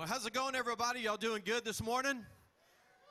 Well, how's it going, everybody? Y'all doing good this morning?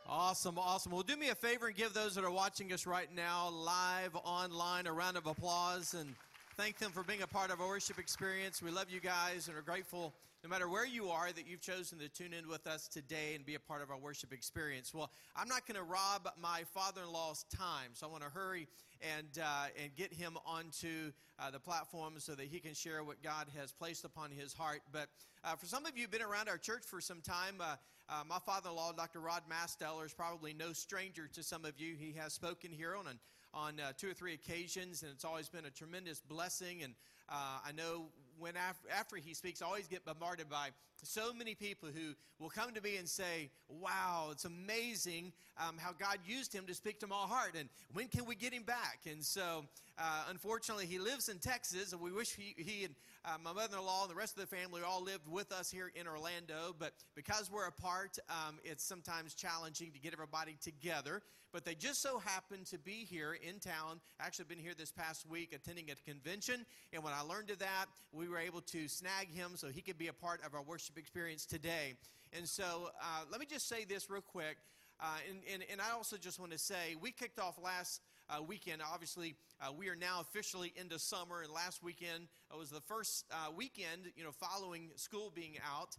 Awesome, awesome. Well, do me a favor and give those that are watching us right now live online a round of applause and thank them for being a part of our worship experience. We love you guys and are grateful, no matter where you are, that you've chosen to tune in with us today and be a part of our worship experience. Well, I'm not going to rob my father in law's time, so I want to hurry and, uh, and get him onto uh, the platform so that he can share what God has placed upon his heart. But uh, for some of you who've been around our church for some time, uh, uh, my father in law, Dr. Rod Masteller, is probably no stranger to some of you. He has spoken here on an on uh, two or three occasions, and it's always been a tremendous blessing. And uh, I know when after, after he speaks, I always get bombarded by so many people who will come to me and say, Wow, it's amazing um, how God used him to speak to my heart. And when can we get him back? And so, uh, unfortunately, he lives in Texas, and we wish he, he and uh, my mother in law and the rest of the family all lived with us here in Orlando. But because we're apart, um, it's sometimes challenging to get everybody together. But they just so happened to be here in town. Actually, been here this past week attending a convention. And when I learned of that, we were able to snag him so he could be a part of our worship experience today. And so uh, let me just say this real quick. Uh, and, and, and, I also just want to say, we kicked off last uh, weekend. Obviously, uh, we are now officially into summer, and last weekend was the first uh, weekend, you know, following school being out.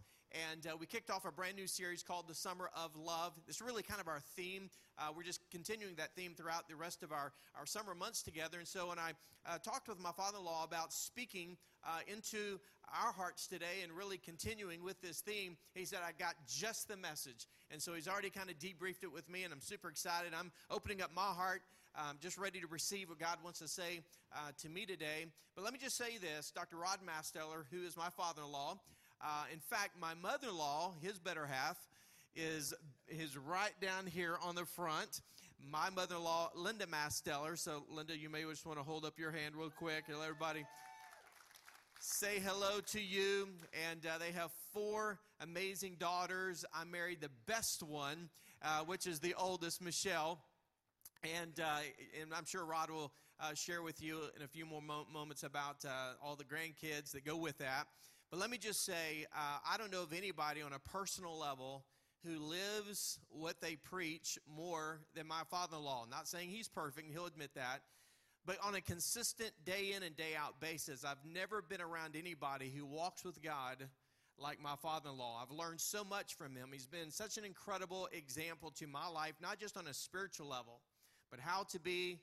And uh, we kicked off a brand new series called The Summer of Love. It's really kind of our theme. Uh, we're just continuing that theme throughout the rest of our, our summer months together. And so when I uh, talked with my father in law about speaking uh, into our hearts today and really continuing with this theme, he said, I got just the message. And so he's already kind of debriefed it with me, and I'm super excited. I'm opening up my heart, um, just ready to receive what God wants to say uh, to me today. But let me just say this Dr. Rod Masteller, who is my father in law, uh, in fact, my mother in law, his better half, is, is right down here on the front. My mother in law, Linda Masteller. So, Linda, you may just want to hold up your hand real quick and let everybody say hello to you. And uh, they have four amazing daughters. I married the best one, uh, which is the oldest, Michelle. And, uh, and I'm sure Rod will uh, share with you in a few more mo- moments about uh, all the grandkids that go with that. But let me just say, uh, I don't know of anybody on a personal level who lives what they preach more than my father in law. Not saying he's perfect, he'll admit that. But on a consistent day in and day out basis, I've never been around anybody who walks with God like my father in law. I've learned so much from him. He's been such an incredible example to my life, not just on a spiritual level, but how to be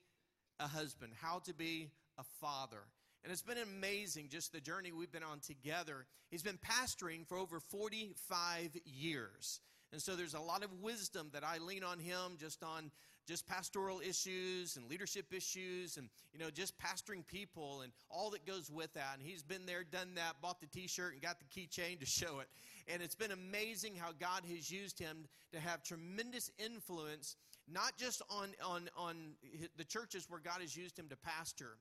a husband, how to be a father. And it's been amazing just the journey we've been on together. He's been pastoring for over 45 years. And so there's a lot of wisdom that I lean on him just on just pastoral issues and leadership issues and you know just pastoring people and all that goes with that. And he's been there, done that, bought the t-shirt and got the keychain to show it. And it's been amazing how God has used him to have tremendous influence not just on on on the churches where God has used him to pastor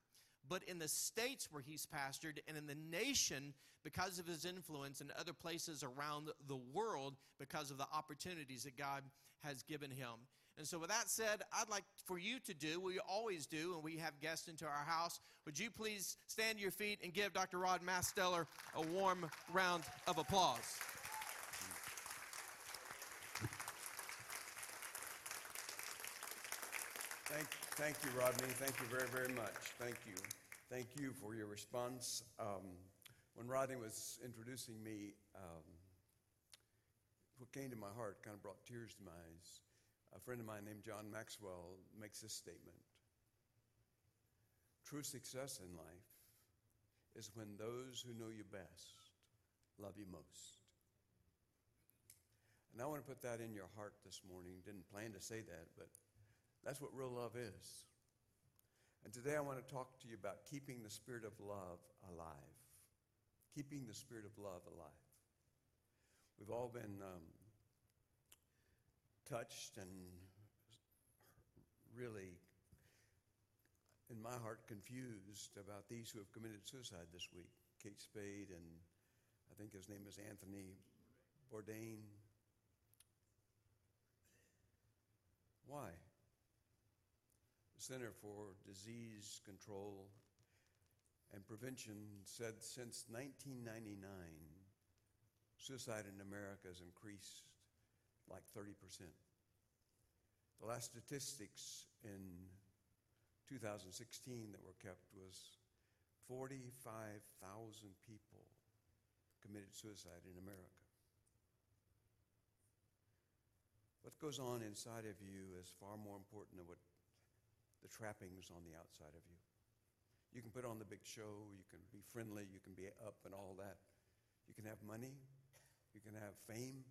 but in the states where he's pastored and in the nation because of his influence and other places around the world because of the opportunities that God has given him. And so, with that said, I'd like for you to do what we always do when we have guests into our house. Would you please stand to your feet and give Dr. Rod Masteller a warm round of applause? Thank, thank you, Rodney. Thank you very, very much. Thank you. Thank you for your response. Um, when Rodney was introducing me, um, what came to my heart kind of brought tears to my eyes. A friend of mine named John Maxwell makes this statement True success in life is when those who know you best love you most. And I want to put that in your heart this morning. Didn't plan to say that, but that's what real love is. And today I want to talk to you about keeping the spirit of love alive. Keeping the spirit of love alive. We've all been um, touched and really, in my heart, confused about these who have committed suicide this week. Kate Spade and I think his name is Anthony Bourdain. Why? Center for Disease Control and Prevention said since 1999, suicide in America has increased like 30%. The last statistics in 2016 that were kept was 45,000 people committed suicide in America. What goes on inside of you is far more important than what the trappings on the outside of you. You can put on the big show, you can be friendly, you can be up and all that. You can have money, you can have fame,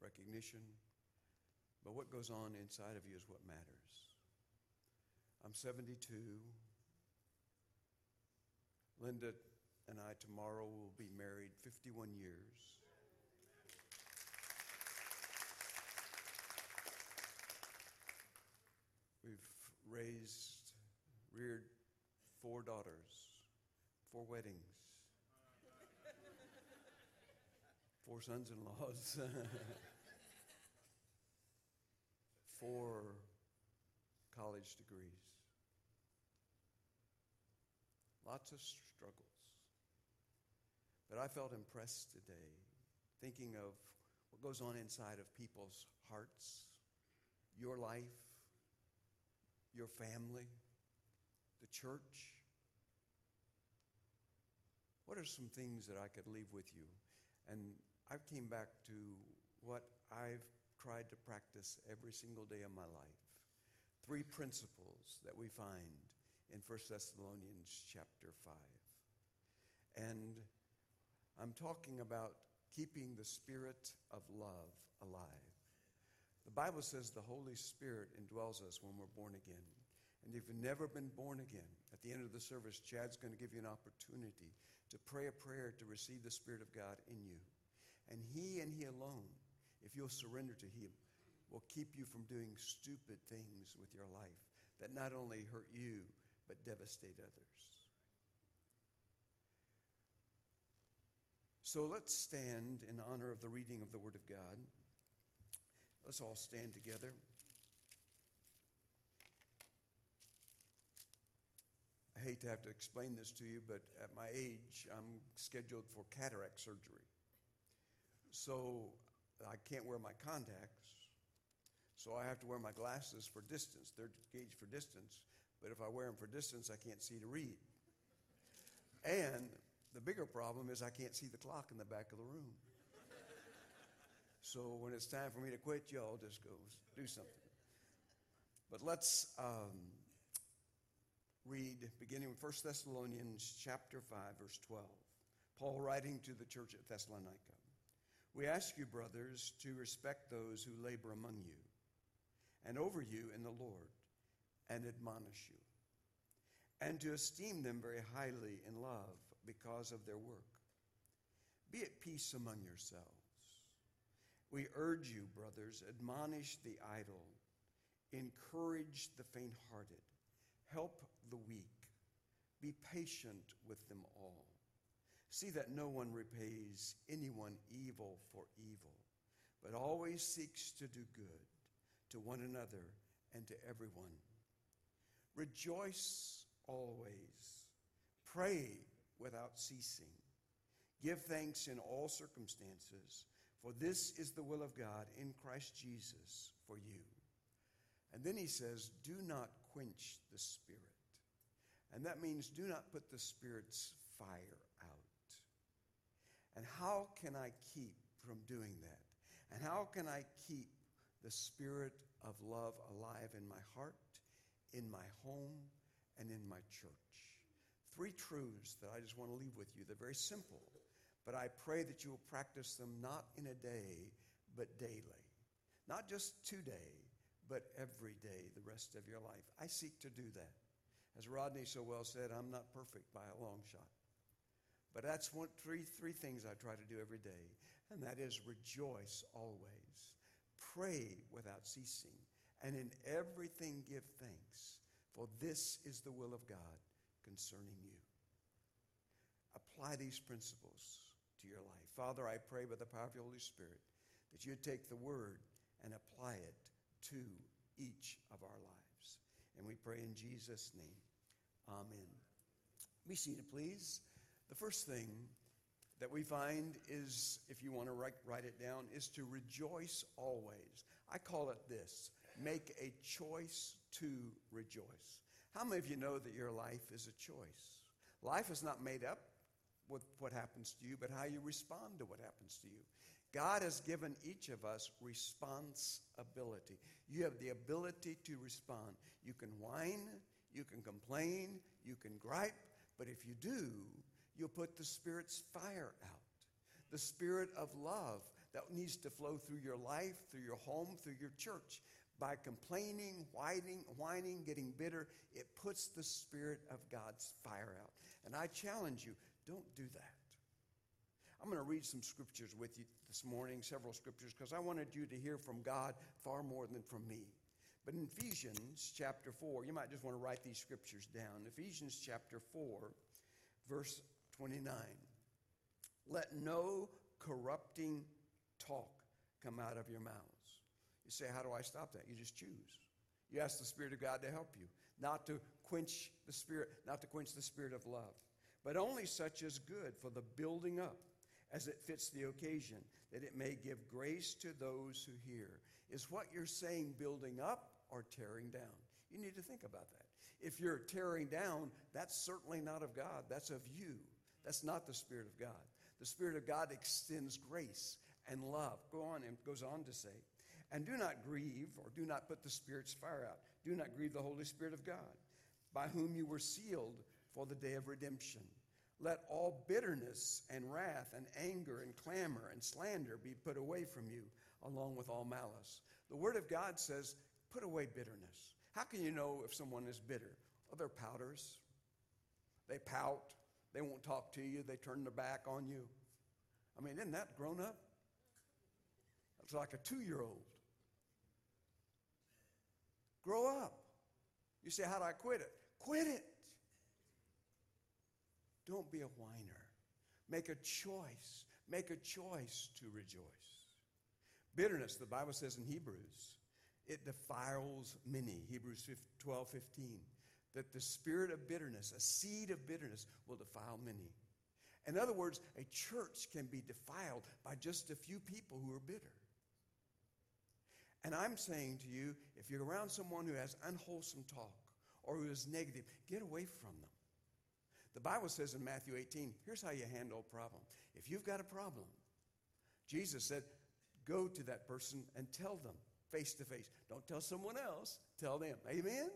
recognition, but what goes on inside of you is what matters. I'm 72. Linda and I tomorrow will be married 51 years. We've raised, reared four daughters, four weddings, four sons in laws, four college degrees. Lots of struggles. But I felt impressed today thinking of what goes on inside of people's hearts, your life, your family, the church. What are some things that I could leave with you? And I came back to what I've tried to practice every single day of my life. Three principles that we find in 1 Thessalonians chapter 5. And I'm talking about keeping the spirit of love alive. The Bible says the Holy Spirit indwells us when we're born again. And if you've never been born again, at the end of the service, Chad's going to give you an opportunity to pray a prayer to receive the Spirit of God in you. And He and He alone, if you'll surrender to Him, will keep you from doing stupid things with your life that not only hurt you, but devastate others. So let's stand in honor of the reading of the Word of God. Let's all stand together. Hate to have to explain this to you, but at my age, I'm scheduled for cataract surgery. So I can't wear my contacts. So I have to wear my glasses for distance. They're gauged for distance. But if I wear them for distance, I can't see to read. And the bigger problem is I can't see the clock in the back of the room. So when it's time for me to quit, y'all just go do something. But let's um, read, beginning with 1 Thessalonians chapter 5, verse 12. Paul writing to the church at Thessalonica. We ask you, brothers, to respect those who labor among you and over you in the Lord and admonish you, and to esteem them very highly in love because of their work. Be at peace among yourselves. We urge you, brothers, admonish the idle, encourage the faint hearted, help the weak, be patient with them all. See that no one repays anyone evil for evil, but always seeks to do good to one another and to everyone. Rejoice always. Pray without ceasing. Give thanks in all circumstances, for this is the will of God in Christ Jesus for you. And then he says, Do not quench the Spirit. And that means do not put the Spirit's fire out. And how can I keep from doing that? And how can I keep the Spirit of love alive in my heart, in my home, and in my church. Three truths that I just want to leave with you. They're very simple, but I pray that you will practice them not in a day, but daily. Not just today, but every day the rest of your life. I seek to do that. As Rodney so well said, I'm not perfect by a long shot. But that's one, three, three things I try to do every day, and that is rejoice always, pray without ceasing, and in everything give thanks, for this is the will of God concerning you. Apply these principles to your life. Father, I pray by the power of the Holy Spirit that you take the word and apply it to each of our lives. And we pray in Jesus' name. Amen. Be seated, please. The first thing that we find is, if you want to write, write it down, is to rejoice always. I call it this make a choice to rejoice. How many of you know that your life is a choice? Life is not made up with what happens to you, but how you respond to what happens to you. God has given each of us responsibility. You have the ability to respond. You can whine, you can complain, you can gripe, but if you do, you'll put the Spirit's fire out. The Spirit of love that needs to flow through your life, through your home, through your church. By complaining, whining, whining, getting bitter, it puts the Spirit of God's fire out. And I challenge you, don't do that. I'm going to read some scriptures with you this morning, several scriptures, because I wanted you to hear from God far more than from me. But in Ephesians chapter 4, you might just want to write these scriptures down. Ephesians chapter 4, verse 29. Let no corrupting talk come out of your mouths. You say, How do I stop that? You just choose. You ask the Spirit of God to help you, not to quench the Spirit, not to quench the Spirit of love, but only such as good for the building up as it fits the occasion, that it may give grace to those who hear. Is what you're saying building up or tearing down? You need to think about that. If you're tearing down, that's certainly not of God, that's of you. That's not the Spirit of God. The Spirit of God extends grace and love. Go on and goes on to say, and do not grieve or do not put the Spirit's fire out. Do not grieve the Holy Spirit of God, by whom you were sealed for the day of redemption. Let all bitterness and wrath and anger and clamor and slander be put away from you, along with all malice. The Word of God says, put away bitterness. How can you know if someone is bitter? Well, they're pouters. They pout. They won't talk to you. They turn their back on you. I mean, isn't that grown up? It's like a two year old. Grow up. You say, How do I quit it? Quit it. Don't be a whiner. Make a choice. Make a choice to rejoice. Bitterness, the Bible says in Hebrews, it defiles many. Hebrews 12 15 that the spirit of bitterness, a seed of bitterness, will defile many. In other words, a church can be defiled by just a few people who are bitter. And I'm saying to you, if you're around someone who has unwholesome talk or who is negative, get away from them. The Bible says in Matthew 18, here's how you handle a problem. If you've got a problem, Jesus said, go to that person and tell them face to face. Don't tell someone else, tell them. Amen?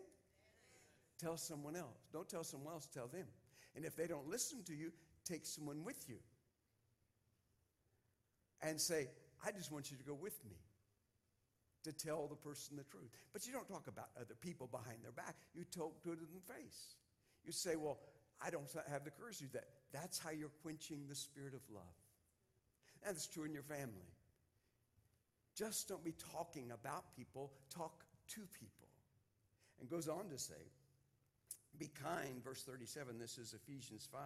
Tell someone else. Don't tell someone else, tell them. And if they don't listen to you, take someone with you. And say, I just want you to go with me to tell the person the truth. But you don't talk about other people behind their back. You talk to them in the face. You say, Well, I don't have the courage to do that. That's how you're quenching the spirit of love. And it's true in your family. Just don't be talking about people, talk to people. And goes on to say, be kind, verse 37, this is Ephesians 5.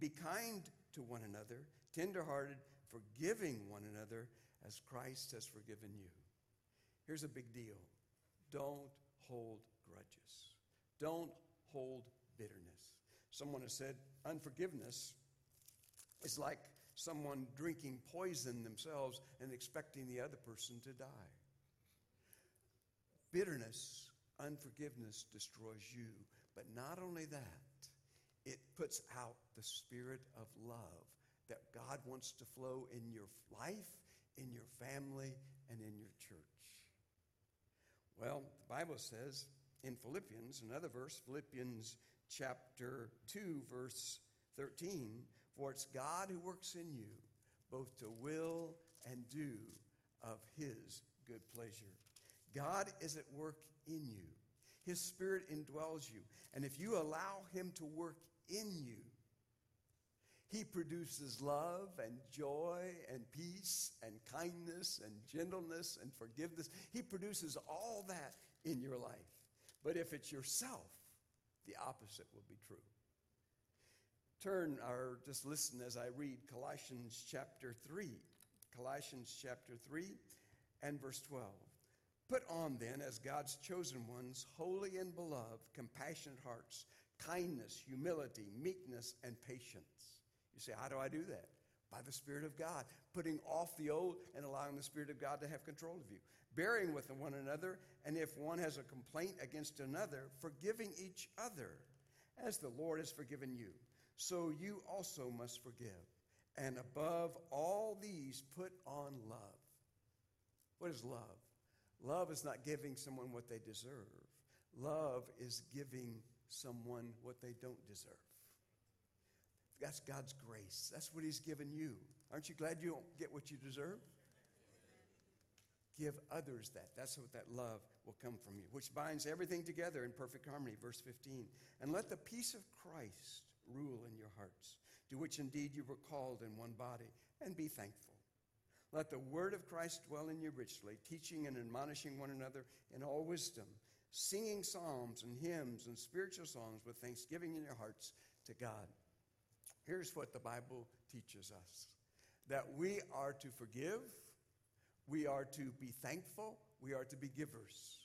Be kind to one another, tenderhearted, forgiving one another as Christ has forgiven you. Here's a big deal don't hold grudges, don't hold bitterness. Someone has said unforgiveness is like someone drinking poison themselves and expecting the other person to die. Bitterness, unforgiveness destroys you. But not only that, it puts out the spirit of love that God wants to flow in your life, in your family, and in your church. Well, the Bible says in Philippians, another verse, Philippians chapter 2, verse 13, for it's God who works in you, both to will and do of his good pleasure. God is at work in you. His Spirit indwells you. And if you allow Him to work in you, He produces love and joy and peace and kindness and gentleness and forgiveness. He produces all that in your life. But if it's yourself, the opposite will be true. Turn or just listen as I read Colossians chapter 3. Colossians chapter 3 and verse 12. Put on then, as God's chosen ones, holy and beloved, compassionate hearts, kindness, humility, meekness, and patience. You say, How do I do that? by the Spirit of God, putting off the old and allowing the Spirit of God to have control of you, bearing with one another, and if one has a complaint against another, forgiving each other, as the Lord has forgiven you. So you also must forgive. And above all these, put on love. What is love? Love is not giving someone what they deserve. Love is giving someone what they don't deserve. That's God's grace. That's what He's given you. Aren't you glad you don't get what you deserve? Give others that. That's what that love will come from you, which binds everything together in perfect harmony. Verse 15. And let the peace of Christ rule in your hearts, to which indeed you were called in one body, and be thankful. Let the word of Christ dwell in you richly, teaching and admonishing one another in all wisdom, singing psalms and hymns and spiritual songs with thanksgiving in your hearts to God. Here's what the Bible teaches us that we are to forgive, we are to be thankful, we are to be givers,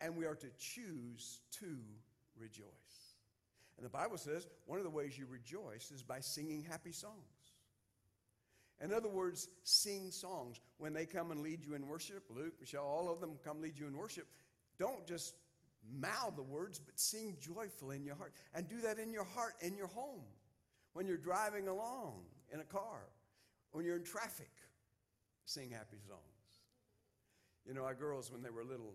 and we are to choose to rejoice. And the Bible says one of the ways you rejoice is by singing happy songs. In other words, sing songs. When they come and lead you in worship, Luke, Michelle, all of them come lead you in worship, don't just mouth the words, but sing joyfully in your heart. And do that in your heart, in your home, when you're driving along in a car, when you're in traffic, sing happy songs. You know, our girls, when they were little,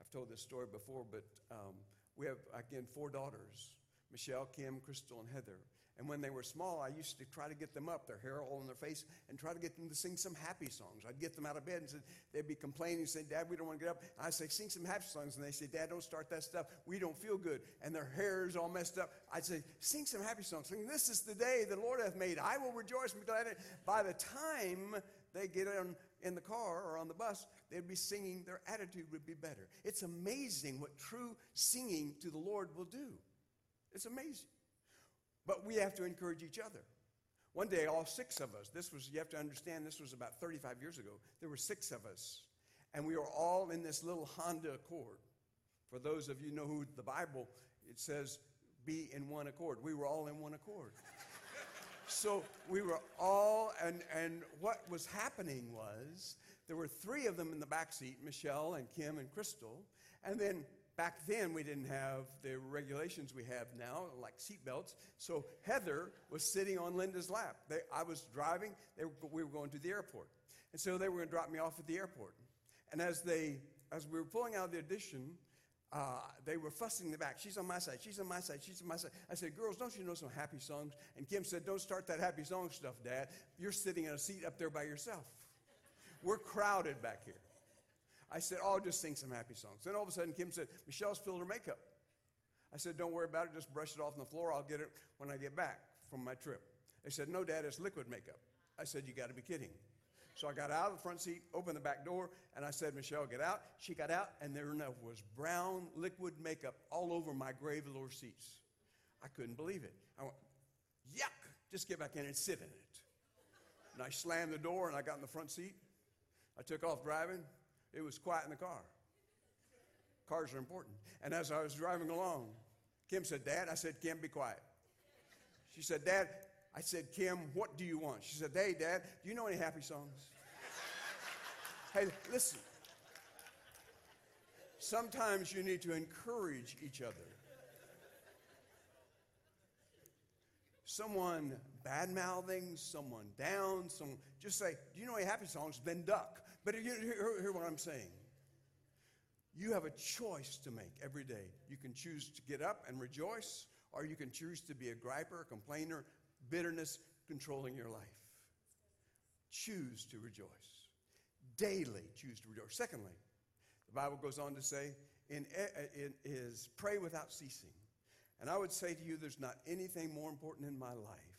I've told this story before, but um, we have, again, four daughters Michelle, Kim, Crystal, and Heather. And when they were small, I used to try to get them up, their hair all in their face, and try to get them to sing some happy songs. I'd get them out of bed and said, they'd be complaining and say, Dad, we don't want to get up. I'd say, sing some happy songs. And they say, Dad, don't start that stuff. We don't feel good. And their hair is all messed up. I'd say, sing some happy songs. Sing, this is the day the Lord hath made. I will rejoice and be glad it. By the time they get in, in the car or on the bus, they'd be singing. Their attitude would be better. It's amazing what true singing to the Lord will do. It's amazing. But we have to encourage each other. One day, all six of us, this was, you have to understand, this was about 35 years ago. There were six of us, and we were all in this little Honda Accord. For those of you know who the Bible, it says, be in one accord. We were all in one accord. so we were all, and, and what was happening was there were three of them in the back seat Michelle and Kim and Crystal, and then back then we didn't have the regulations we have now, like seatbelts. So Heather was sitting on Linda's lap. They, I was driving, we were going to the airport. And so they were going to drop me off at the airport. And as, they, as we were pulling out of the audition, uh, they were fussing in the back. She's on my side. She's on my side. She's on my side. I said, Girls, don't you know some happy songs? And Kim said, Don't start that happy song stuff, Dad. You're sitting in a seat up there by yourself. We're crowded back here. I said, Oh, just sing some happy songs. Then all of a sudden, Kim said, Michelle's filled her makeup. I said, Don't worry about it. Just brush it off on the floor. I'll get it when I get back from my trip. They said, No, Dad, it's liquid makeup. I said, You got to be kidding. So I got out of the front seat, opened the back door, and I said, Michelle, get out. She got out, and there was brown liquid makeup all over my gray velour seats. I couldn't believe it. I went, Yuck! Just get back in and sit in it. And I slammed the door, and I got in the front seat. I took off driving. It was quiet in the car. Cars are important. And as I was driving along, Kim said, Dad, I said, Kim, be quiet. She said, Dad, I said, Kim, what do you want? She said, Hey, Dad, do you know any happy songs? hey, listen. Sometimes you need to encourage each other. Someone bad mouthing, someone down, someone just say, Do you know any happy songs? Then duck. But hear, hear, hear what I'm saying. You have a choice to make every day. You can choose to get up and rejoice, or you can choose to be a griper, a complainer, bitterness controlling your life. Choose to rejoice. Daily choose to rejoice. Secondly, the Bible goes on to say, in, eh, eh, in, is pray without ceasing. And I would say to you, there's not anything more important in my life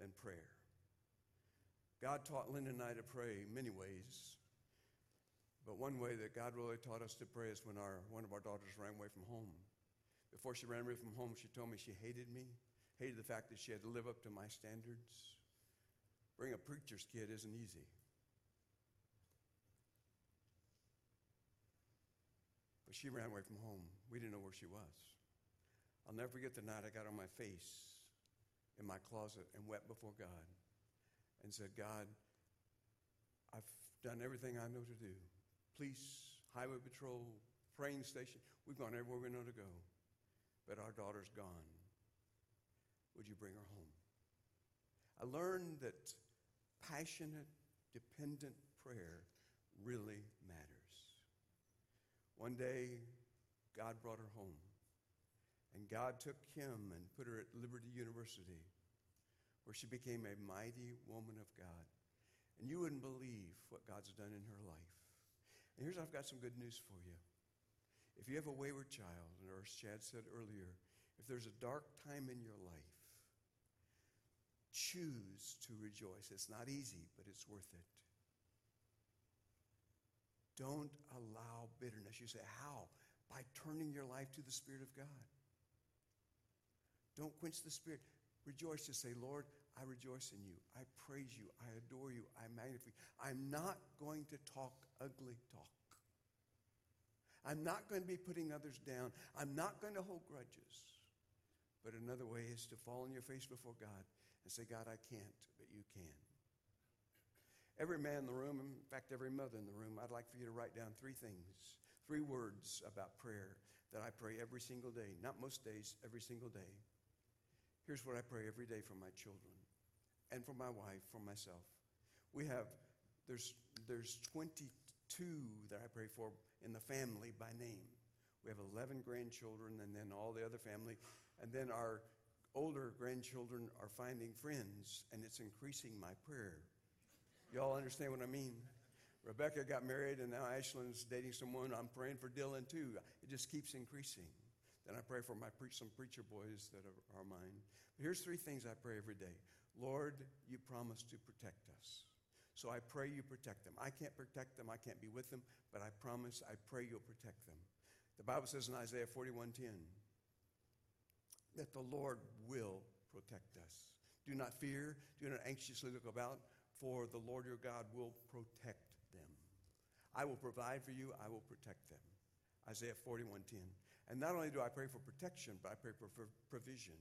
than prayer. God taught Linda and I to pray many ways. But one way that God really taught us to pray is when our, one of our daughters ran away from home. Before she ran away from home, she told me she hated me, hated the fact that she had to live up to my standards. Being a preacher's kid isn't easy. But she ran away from home. We didn't know where she was. I'll never forget the night I got on my face in my closet and wept before God. And said, God, I've done everything I know to do. Police, highway patrol, praying station, we've gone everywhere we know to go. But our daughter's gone. Would you bring her home? I learned that passionate, dependent prayer really matters. One day, God brought her home. And God took Kim and put her at Liberty University, where she became a mighty woman of God. And you wouldn't believe what God's done in her life. And here's I've got some good news for you. If you have a wayward child, and as Chad said earlier, if there's a dark time in your life, choose to rejoice. It's not easy, but it's worth it. Don't allow bitterness. You say, How? By turning your life to the Spirit of God. Don't quench the Spirit. Rejoice. Just say, Lord, I rejoice in you. I praise you. I adore you. I magnify you. I'm not going to talk ugly talk. I'm not going to be putting others down. I'm not going to hold grudges. But another way is to fall on your face before God and say, God, I can't, but you can. Every man in the room, in fact, every mother in the room, I'd like for you to write down three things, three words about prayer that I pray every single day. Not most days, every single day. Here's what I pray every day for my children and for my wife, for myself. We have, there's, there's 22 that I pray for in the family by name. We have 11 grandchildren and then all the other family. And then our older grandchildren are finding friends, and it's increasing my prayer. Y'all understand what I mean? Rebecca got married, and now Ashlyn's dating someone. I'm praying for Dylan too. It just keeps increasing. Then I pray for my pre- some preacher boys that are, are mine. But here's three things I pray every day. Lord, you promise to protect us. So I pray you protect them. I can't protect them. I can't be with them, but I promise, I pray you'll protect them. The Bible says in Isaiah 41:10 that the Lord will protect us. Do not fear, do not anxiously look about, for the Lord your God will protect them. I will provide for you, I will protect them. Isaiah 41:10. And not only do I pray for protection, but I pray for provision.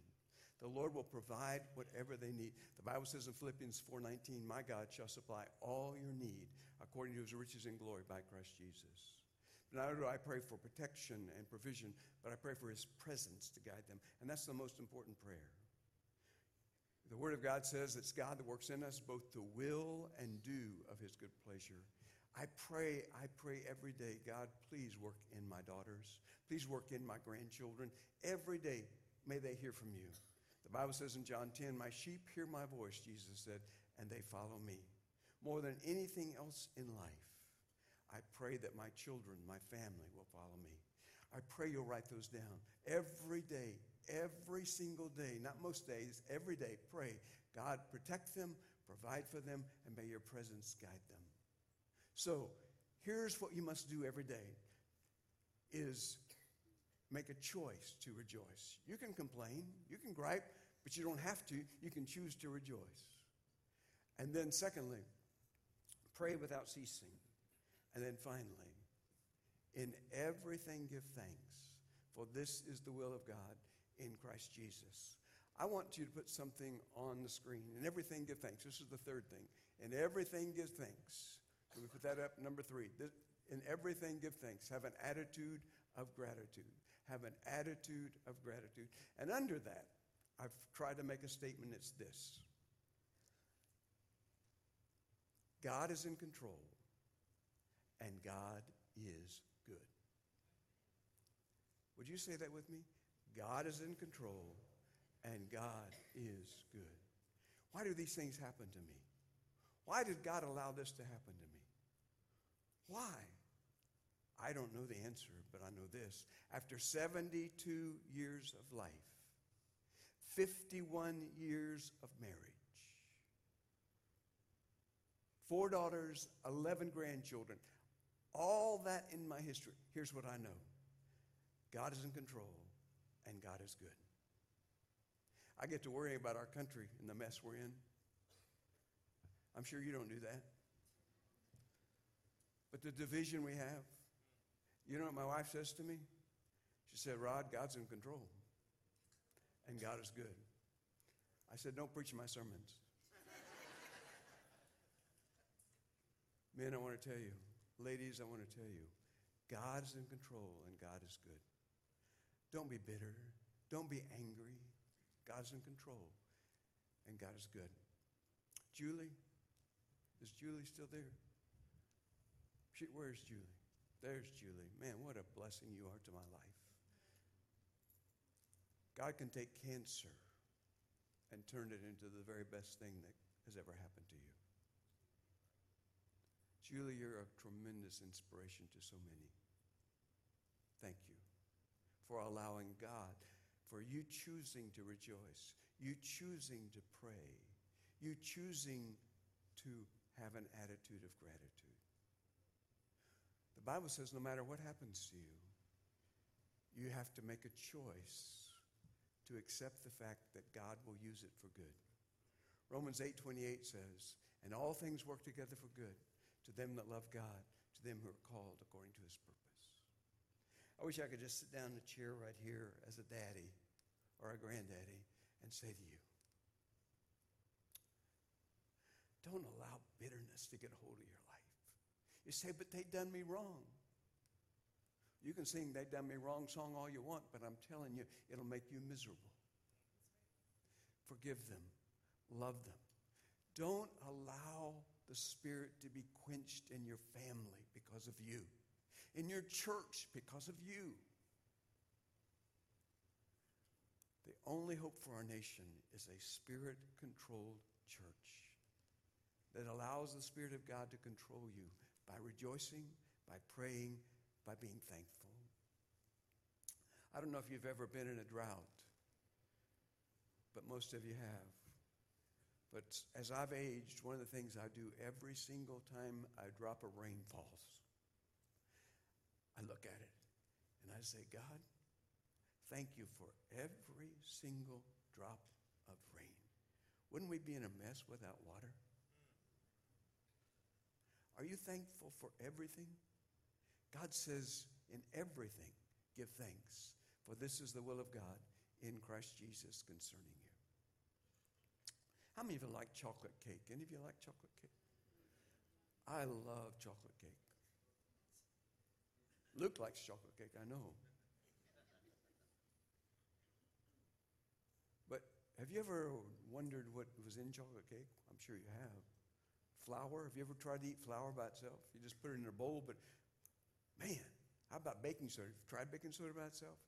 The Lord will provide whatever they need. The Bible says in Philippians 4:19, "My God shall supply all your need according to his riches and glory by Christ Jesus." Not only do I pray for protection and provision, but I pray for his presence to guide them. And that's the most important prayer. The Word of God says it's God that works in us both to will and do of His good pleasure. I pray, I pray every day, God, please work in my daughters. Please work in my grandchildren. Every day, may they hear from you. The Bible says in John 10, My sheep hear my voice, Jesus said, and they follow me. More than anything else in life, I pray that my children, my family will follow me. I pray you'll write those down. Every day, every single day, not most days, every day, pray, God, protect them, provide for them, and may your presence guide them. So, here's what you must do every day is make a choice to rejoice. You can complain, you can gripe, but you don't have to. You can choose to rejoice. And then secondly, pray without ceasing. And then finally, in everything give thanks, for this is the will of God in Christ Jesus. I want you to put something on the screen. In everything, give thanks. This is the third thing. In everything, give thanks. Can we put that up? Number three. In everything, give thanks. Have an attitude of gratitude. Have an attitude of gratitude. And under that, I've tried to make a statement. It's this God is in control, and God is good. Would you say that with me? God is in control and God is good. Why do these things happen to me? Why did God allow this to happen to me? Why? I don't know the answer, but I know this. After 72 years of life, 51 years of marriage, four daughters, 11 grandchildren, all that in my history, here's what I know God is in control and God is good. I get to worry about our country and the mess we're in. I'm sure you don't do that. But the division we have, you know what my wife says to me? She said, Rod, God's in control and God is good. I said, Don't preach my sermons. Men, I want to tell you, ladies, I want to tell you, God is in control and God is good. Don't be bitter. Don't be angry. God's in control and God is good. Julie, is Julie still there? She, where's Julie? There's Julie. Man, what a blessing you are to my life. God can take cancer and turn it into the very best thing that has ever happened to you. Julie, you're a tremendous inspiration to so many. Thank you for allowing God, for you choosing to rejoice, you choosing to pray, you choosing to have an attitude of gratitude. The Bible says no matter what happens to you, you have to make a choice to accept the fact that God will use it for good. Romans 8:28 says, "And all things work together for good to them that love God, to them who are called according to his purpose." I wish I could just sit down in a chair right here as a daddy or a granddaddy and say to you, don't allow bitterness to get a hold of your life. You say, but they done me wrong. You can sing they done me wrong song all you want, but I'm telling you, it'll make you miserable. Forgive them. Love them. Don't allow the spirit to be quenched in your family because of you, in your church because of you. The only hope for our nation is a spirit controlled church that allows the Spirit of God to control you by rejoicing, by praying, by being thankful. I don't know if you've ever been in a drought, but most of you have. But as I've aged, one of the things I do every single time a drop of rain falls, I look at it and I say, God, thank you for every single drop of rain. Wouldn't we be in a mess without water? Are you thankful for everything? God says, in everything, give thanks, for this is the will of God in Christ Jesus concerning you. How many of you like chocolate cake? Any of you like chocolate cake? I love chocolate cake. Luke likes chocolate cake, I know. But have you ever wondered what was in chocolate cake? I'm sure you have. Flour. Have you ever tried to eat flour by itself? You just put it in a bowl, but man, how about baking soda? Have you tried baking soda by itself?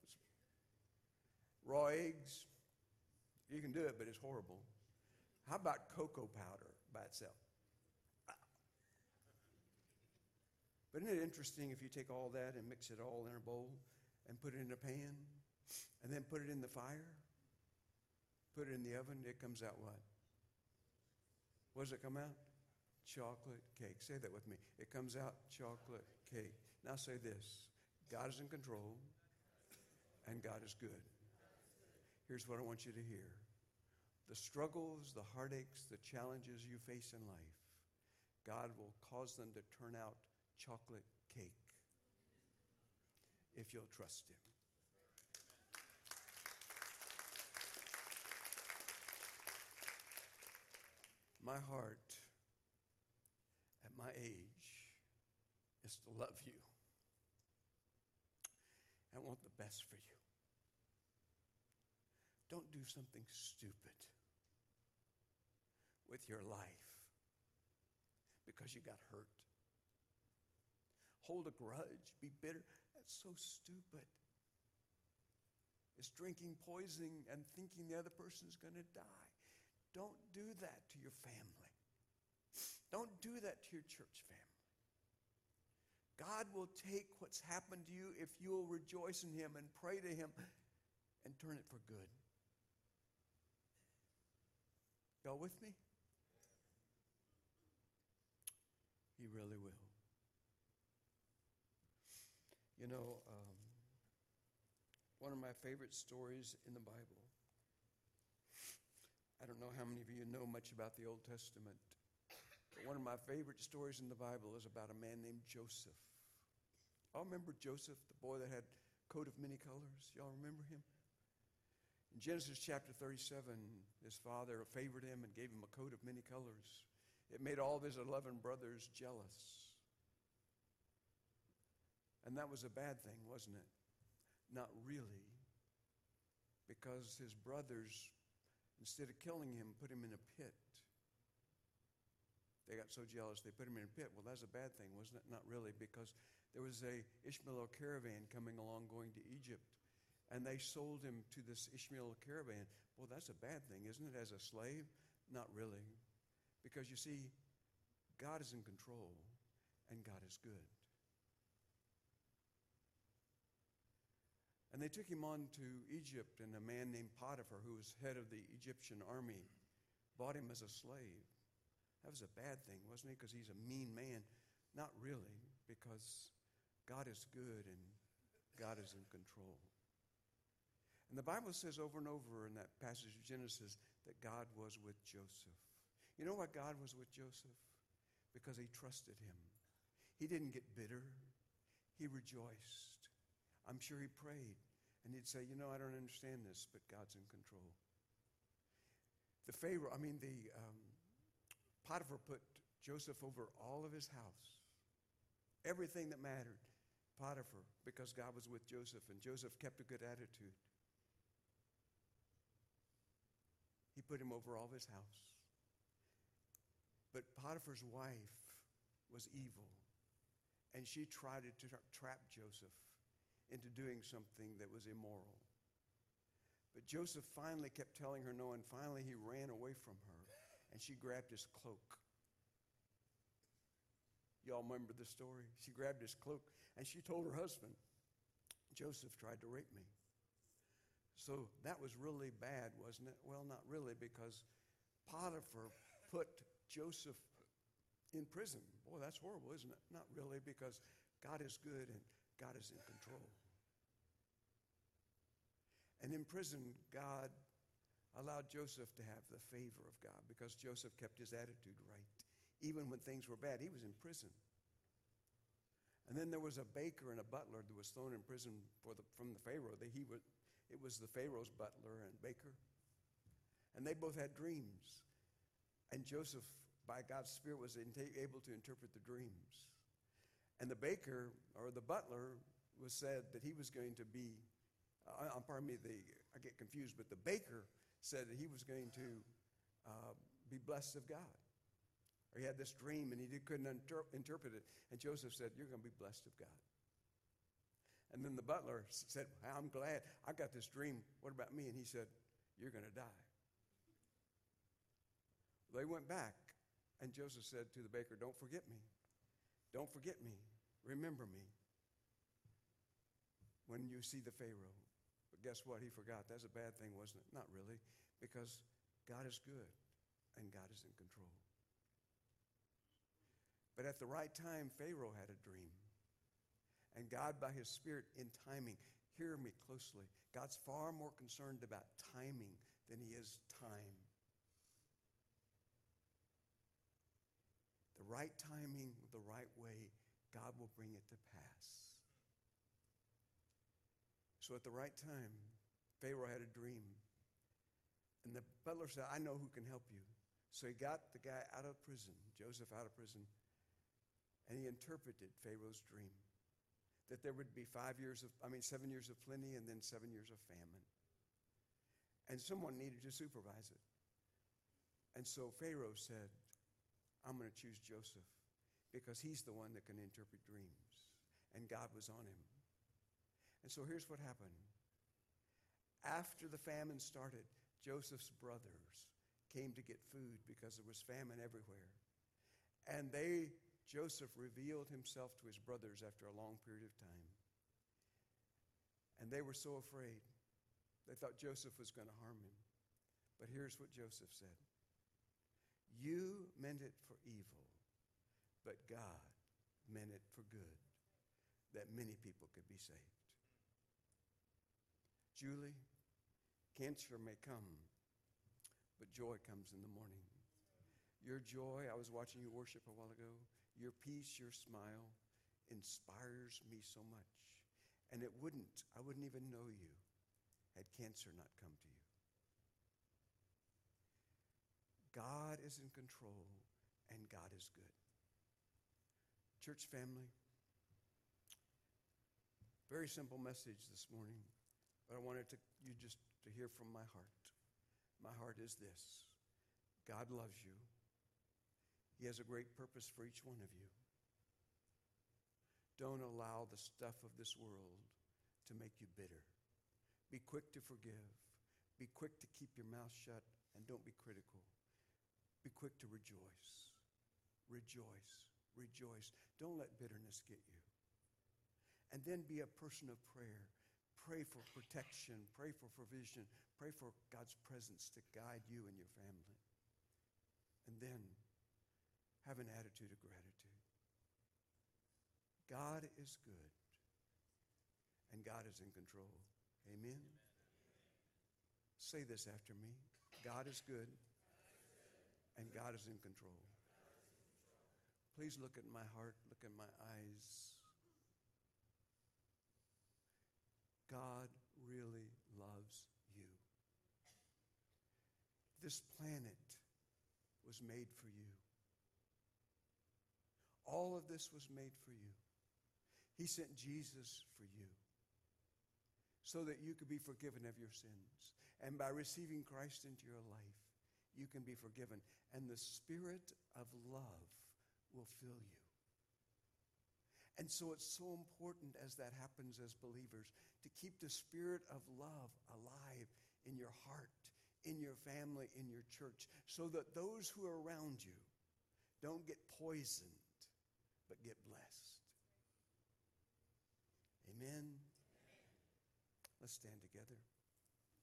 It's raw eggs. You can do it, but it's horrible. How about cocoa powder by itself? But isn't it interesting if you take all that and mix it all in a bowl and put it in a pan and then put it in the fire? Put it in the oven, it comes out what? What does it come out? Chocolate cake. Say that with me. It comes out chocolate cake. Now say this God is in control and God is good. Here's what I want you to hear the struggles, the heartaches, the challenges you face in life, God will cause them to turn out chocolate cake if you'll trust Him. My heart my age is to love you and want the best for you. Don't do something stupid with your life because you got hurt. Hold a grudge, be bitter. That's so stupid. It's drinking poison and thinking the other person's going to die. Don't do that to your family. Don't do that to your church family. God will take what's happened to you if you will rejoice in Him and pray to Him and turn it for good. Y'all with me? He really will. You know, um, one of my favorite stories in the Bible. I don't know how many of you know much about the Old Testament, but one of my favorite stories in the Bible is about a man named Joseph. Y'all remember Joseph, the boy that had coat of many colors? Y'all remember him? In Genesis chapter 37, his father favored him and gave him a coat of many colors. It made all of his 11 brothers jealous. And that was a bad thing, wasn't it? Not really. Because his brothers, instead of killing him, put him in a pit. They got so jealous they put him in a pit. Well, that's a bad thing, wasn't it? Not really, because there was a Ishmael caravan coming along going to Egypt, and they sold him to this Ishmael caravan. Well, that's a bad thing, isn't it? As a slave? Not really. Because you see, God is in control, and God is good. And they took him on to Egypt, and a man named Potiphar, who was head of the Egyptian army, bought him as a slave. That was a bad thing, wasn't it? Because he's a mean man. Not really, because God is good and God is in control. And the Bible says over and over in that passage of Genesis that God was with Joseph. You know why God was with Joseph? Because he trusted him. He didn't get bitter, he rejoiced. I'm sure he prayed. And he'd say, You know, I don't understand this, but God's in control. The Pharaoh, I mean, the um, Potiphar put Joseph over all of his house, everything that mattered. Potiphar, because God was with Joseph, and Joseph kept a good attitude. He put him over all of his house. But Potiphar's wife was evil, and she tried to trap Joseph into doing something that was immoral. But Joseph finally kept telling her no, and finally he ran away from her, and she grabbed his cloak. Y'all remember the story? She grabbed his cloak and she told her husband, Joseph tried to rape me. So that was really bad, wasn't it? Well, not really, because Potiphar put Joseph in prison. Boy, that's horrible, isn't it? Not really, because God is good and God is in control. And in prison, God allowed Joseph to have the favor of God because Joseph kept his attitude right. Even when things were bad, he was in prison. And then there was a baker and a butler that was thrown in prison the, from the Pharaoh. That he was, it was the Pharaoh's butler and baker. And they both had dreams. And Joseph, by God's Spirit, was able to interpret the dreams. And the baker or the butler was said that he was going to be, uh, uh, pardon me, the, I get confused, but the baker said that he was going to uh, be blessed of God. Or he had this dream and he couldn't inter- interpret it. And Joseph said, You're going to be blessed of God. And then the butler said, I'm glad I got this dream. What about me? And he said, You're going to die. They went back, and Joseph said to the baker, Don't forget me. Don't forget me. Remember me when you see the Pharaoh. Guess what? He forgot. That's a bad thing, wasn't it? Not really, because God is good and God is in control. But at the right time, Pharaoh had a dream. And God, by his Spirit, in timing, hear me closely. God's far more concerned about timing than he is time. The right timing, the right way, God will bring it to pass. So at the right time, Pharaoh had a dream. And the butler said, I know who can help you. So he got the guy out of prison, Joseph out of prison, and he interpreted Pharaoh's dream that there would be five years of, I mean, seven years of plenty and then seven years of famine. And someone needed to supervise it. And so Pharaoh said, I'm going to choose Joseph because he's the one that can interpret dreams. And God was on him. And so here's what happened. After the famine started, Joseph's brothers came to get food because there was famine everywhere. And they Joseph revealed himself to his brothers after a long period of time. And they were so afraid. They thought Joseph was going to harm him. But here's what Joseph said You meant it for evil, but God meant it for good, that many people could be saved. Julie, cancer may come, but joy comes in the morning. Your joy, I was watching you worship a while ago. Your peace, your smile inspires me so much. And it wouldn't, I wouldn't even know you had cancer not come to you. God is in control and God is good. Church family, Very simple message this morning, but I wanted to, you just to hear from my heart. My heart is this God loves you, He has a great purpose for each one of you. Don't allow the stuff of this world to make you bitter. Be quick to forgive. Be quick to keep your mouth shut and don't be critical. Be quick to rejoice. Rejoice. Rejoice. Don't let bitterness get you. And then be a person of prayer. Pray for protection. Pray for provision. Pray for God's presence to guide you and your family. And then have an attitude of gratitude. God is good, and God is in control. Amen? Amen. Say this after me God is good, and God is in control. Please look at my heart, look at my eyes. God really loves you. This planet was made for you. All of this was made for you. He sent Jesus for you so that you could be forgiven of your sins. And by receiving Christ into your life, you can be forgiven. And the Spirit of love will fill you. And so it's so important as that happens as believers to keep the Spirit of love alive in your heart, in your family, in your church, so that those who are around you don't get poisoned, but get blessed. Amen. Let's stand together.